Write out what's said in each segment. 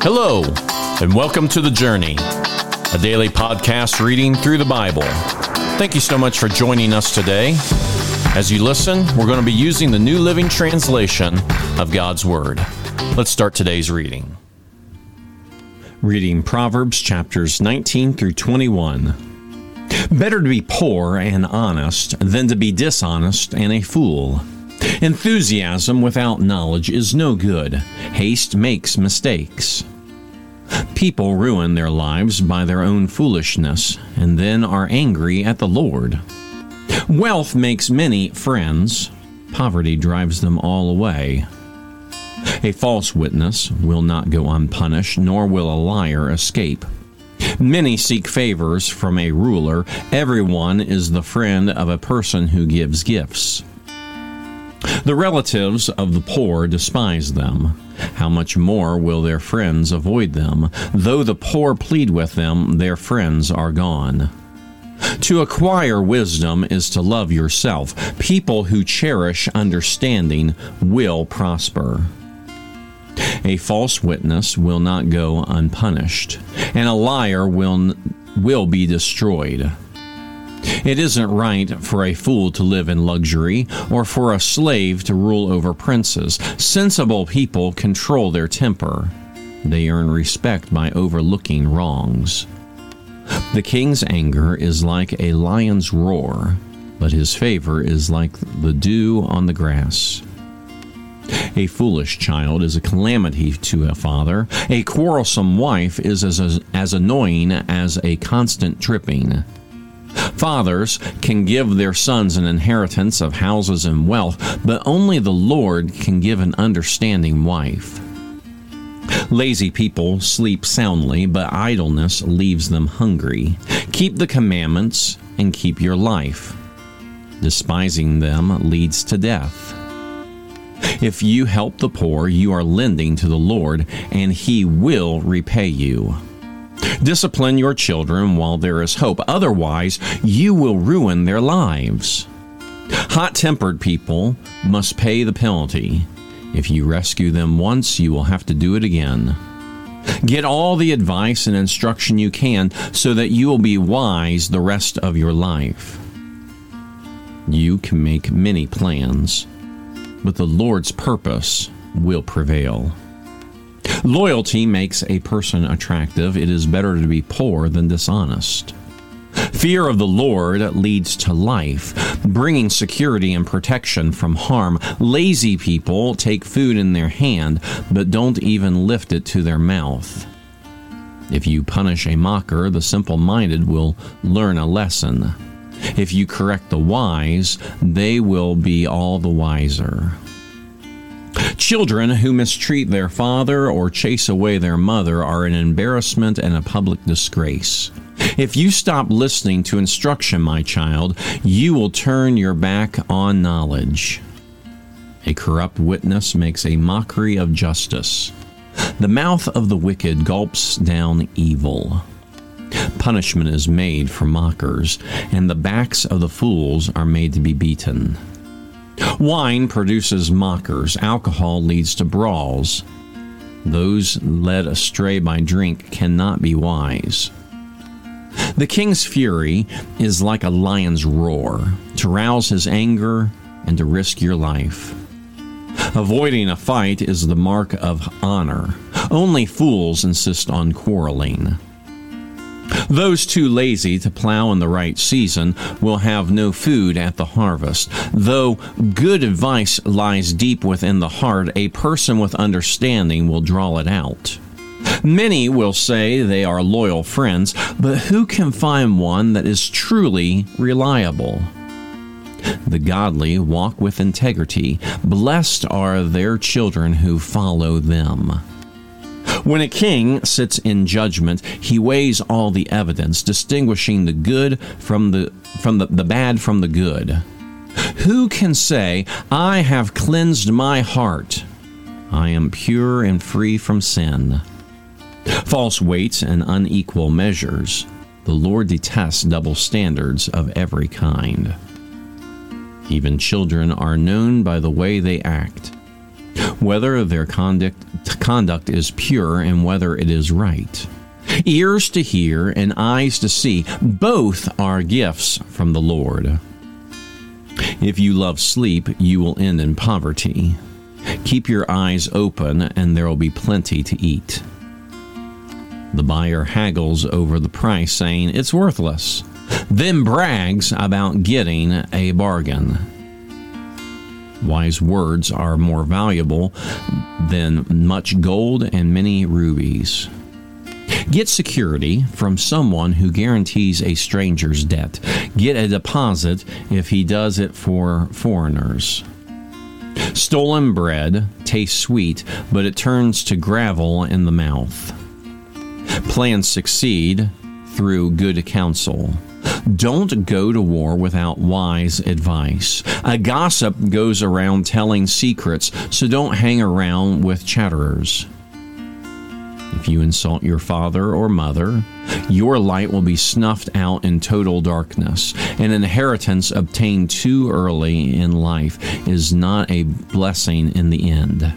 Hello, and welcome to The Journey, a daily podcast reading through the Bible. Thank you so much for joining us today. As you listen, we're going to be using the New Living Translation of God's Word. Let's start today's reading. Reading Proverbs chapters 19 through 21. Better to be poor and honest than to be dishonest and a fool. Enthusiasm without knowledge is no good. Haste makes mistakes. People ruin their lives by their own foolishness and then are angry at the Lord. Wealth makes many friends, poverty drives them all away. A false witness will not go unpunished, nor will a liar escape. Many seek favors from a ruler. Everyone is the friend of a person who gives gifts. The relatives of the poor despise them. How much more will their friends avoid them? Though the poor plead with them, their friends are gone. To acquire wisdom is to love yourself. People who cherish understanding will prosper. A false witness will not go unpunished, and a liar will, will be destroyed. It isn't right for a fool to live in luxury or for a slave to rule over princes. Sensible people control their temper. They earn respect by overlooking wrongs. The king's anger is like a lion's roar, but his favor is like the dew on the grass. A foolish child is a calamity to a father. A quarrelsome wife is as, as annoying as a constant dripping. Fathers can give their sons an inheritance of houses and wealth, but only the Lord can give an understanding wife. Lazy people sleep soundly, but idleness leaves them hungry. Keep the commandments and keep your life. Despising them leads to death. If you help the poor, you are lending to the Lord, and He will repay you. Discipline your children while there is hope. Otherwise, you will ruin their lives. Hot tempered people must pay the penalty. If you rescue them once, you will have to do it again. Get all the advice and instruction you can so that you will be wise the rest of your life. You can make many plans, but the Lord's purpose will prevail. Loyalty makes a person attractive. It is better to be poor than dishonest. Fear of the Lord leads to life, bringing security and protection from harm. Lazy people take food in their hand, but don't even lift it to their mouth. If you punish a mocker, the simple minded will learn a lesson. If you correct the wise, they will be all the wiser. Children who mistreat their father or chase away their mother are an embarrassment and a public disgrace. If you stop listening to instruction, my child, you will turn your back on knowledge. A corrupt witness makes a mockery of justice. The mouth of the wicked gulps down evil. Punishment is made for mockers, and the backs of the fools are made to be beaten. Wine produces mockers, alcohol leads to brawls. Those led astray by drink cannot be wise. The king's fury is like a lion's roar, to rouse his anger and to risk your life. Avoiding a fight is the mark of honor. Only fools insist on quarreling. Those too lazy to plow in the right season will have no food at the harvest. Though good advice lies deep within the heart, a person with understanding will draw it out. Many will say they are loyal friends, but who can find one that is truly reliable? The godly walk with integrity. Blessed are their children who follow them. When a king sits in judgment, he weighs all the evidence, distinguishing the good from the from the, the bad from the good. Who can say, I have cleansed my heart? I am pure and free from sin. False weights and unequal measures. The Lord detests double standards of every kind. Even children are known by the way they act. Whether their conduct conduct is pure and whether it is right. Ears to hear and eyes to see, both are gifts from the Lord. If you love sleep, you will end in poverty. Keep your eyes open, and there will be plenty to eat. The buyer haggles over the price, saying it's worthless, then brags about getting a bargain. Wise words are more valuable than much gold and many rubies. Get security from someone who guarantees a stranger's debt. Get a deposit if he does it for foreigners. Stolen bread tastes sweet, but it turns to gravel in the mouth. Plans succeed through good counsel. Don't go to war without wise advice. A gossip goes around telling secrets, so don't hang around with chatterers. If you insult your father or mother, your light will be snuffed out in total darkness. An inheritance obtained too early in life is not a blessing in the end.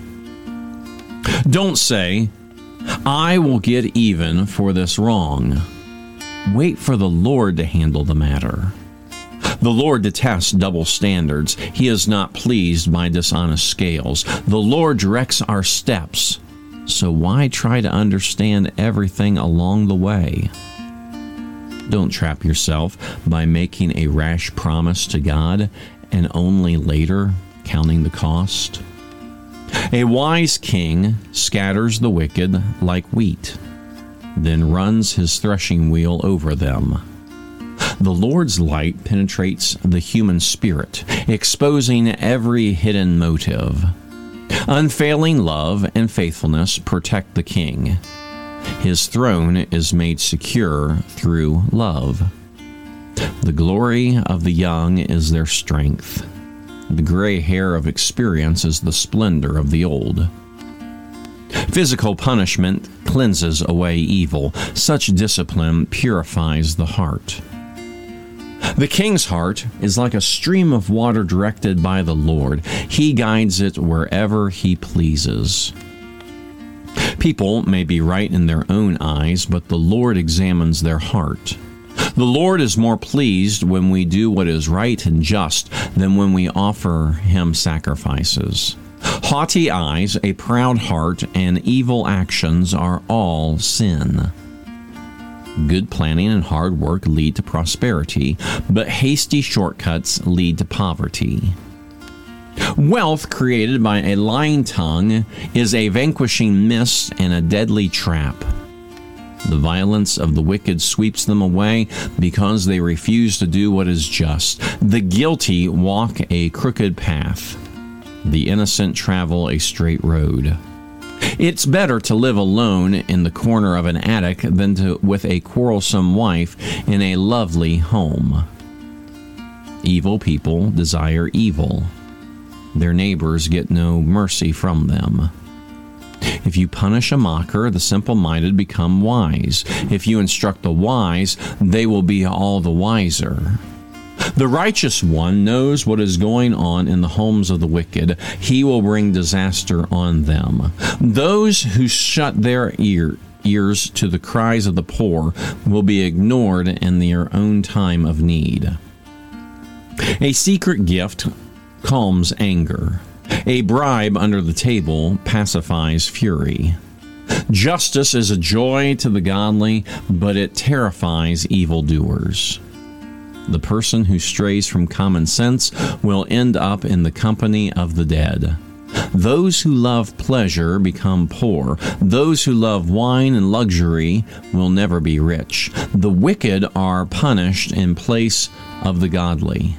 Don't say, I will get even for this wrong. Wait for the Lord to handle the matter. The Lord detests double standards. He is not pleased by dishonest scales. The Lord directs our steps so why try to understand everything along the way? Don't trap yourself by making a rash promise to God and only later counting the cost. A wise king scatters the wicked like wheat, then runs his threshing wheel over them. The Lord's light penetrates the human spirit, exposing every hidden motive. Unfailing love and faithfulness protect the king. His throne is made secure through love. The glory of the young is their strength. The gray hair of experience is the splendor of the old. Physical punishment cleanses away evil. Such discipline purifies the heart. The king's heart is like a stream of water directed by the Lord. He guides it wherever he pleases. People may be right in their own eyes, but the Lord examines their heart. The Lord is more pleased when we do what is right and just than when we offer him sacrifices. Haughty eyes, a proud heart, and evil actions are all sin. Good planning and hard work lead to prosperity, but hasty shortcuts lead to poverty. Wealth created by a lying tongue is a vanquishing mist and a deadly trap. The violence of the wicked sweeps them away because they refuse to do what is just. The guilty walk a crooked path. The innocent travel a straight road. It's better to live alone in the corner of an attic than to with a quarrelsome wife in a lovely home. Evil people desire evil. Their neighbors get no mercy from them. If you punish a mocker, the simple minded become wise. If you instruct the wise, they will be all the wiser. The righteous one knows what is going on in the homes of the wicked. He will bring disaster on them. Those who shut their ear, ears to the cries of the poor will be ignored in their own time of need. A secret gift calms anger. A bribe under the table pacifies fury. Justice is a joy to the godly, but it terrifies evildoers. The person who strays from common sense will end up in the company of the dead. Those who love pleasure become poor. Those who love wine and luxury will never be rich. The wicked are punished in place of the godly,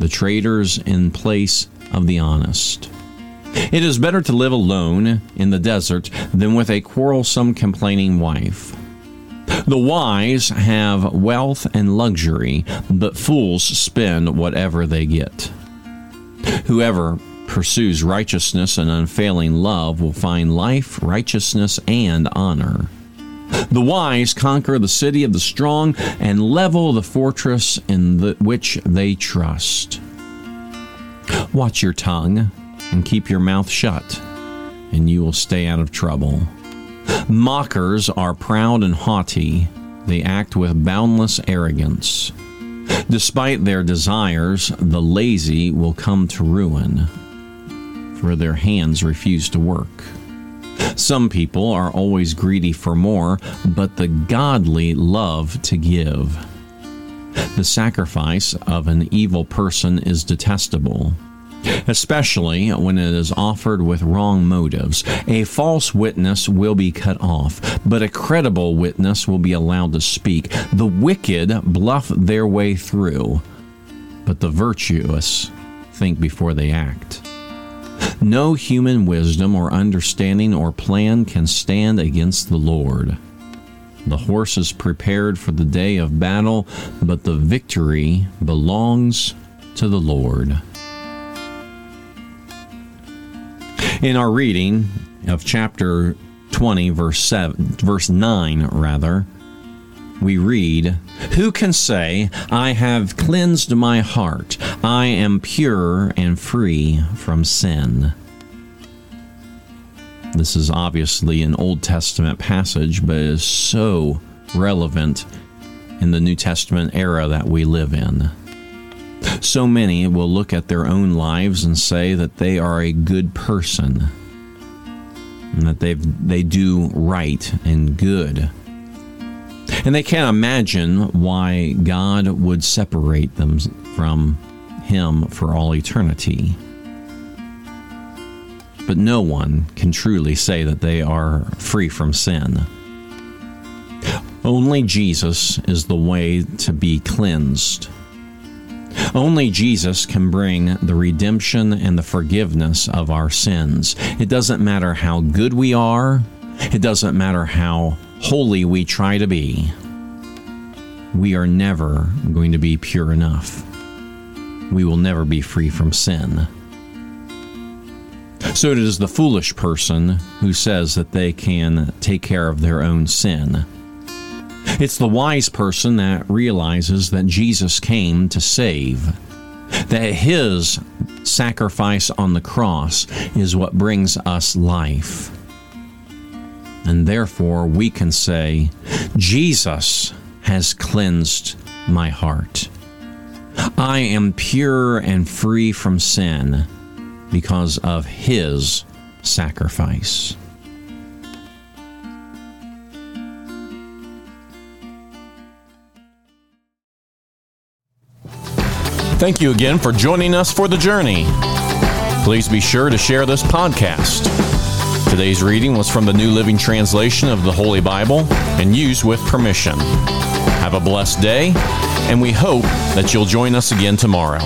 the traitors in place of the honest. It is better to live alone in the desert than with a quarrelsome, complaining wife. The wise have wealth and luxury, but fools spend whatever they get. Whoever pursues righteousness and unfailing love will find life, righteousness, and honor. The wise conquer the city of the strong and level the fortress in the, which they trust. Watch your tongue and keep your mouth shut. and you will stay out of trouble. Mockers are proud and haughty, they act with boundless arrogance. Despite their desires, the lazy will come to ruin, for their hands refuse to work. Some people are always greedy for more, but the godly love to give. The sacrifice of an evil person is detestable, especially when it is offered with wrong motives. A false witness will be cut off, but a credible witness will be allowed to speak. The wicked bluff their way through, but the virtuous think before they act. No human wisdom or understanding or plan can stand against the Lord. The horse is prepared for the day of battle, but the victory belongs to the Lord. In our reading of chapter 20 verse 7 verse 9 rather, we read, Who can say, I have cleansed my heart, I am pure and free from sin? This is obviously an Old Testament passage, but it is so relevant in the New Testament era that we live in. So many will look at their own lives and say that they are a good person and that they they do right and good. And they can't imagine why God would separate them from him for all eternity but no one can truly say that they are free from sin. Only Jesus is the way to be cleansed. Only Jesus can bring the redemption and the forgiveness of our sins. It doesn't matter how good we are, it doesn't matter how holy we try to be. We are never going to be pure enough. We will never be free from sin. So it is the foolish person who says that they can take care of their own sin. It's the wise person that realizes that Jesus came to save, that his sacrifice on the cross is what brings us life. And therefore, we can say, Jesus has cleansed my heart. I am pure and free from sin because of his sacrifice. Thank you again for joining us for the journey. Please be sure to share this podcast. Today's reading was from the New Living Translation of the Holy Bible and used with permission. Have a blessed day, and we hope that you'll join us again tomorrow.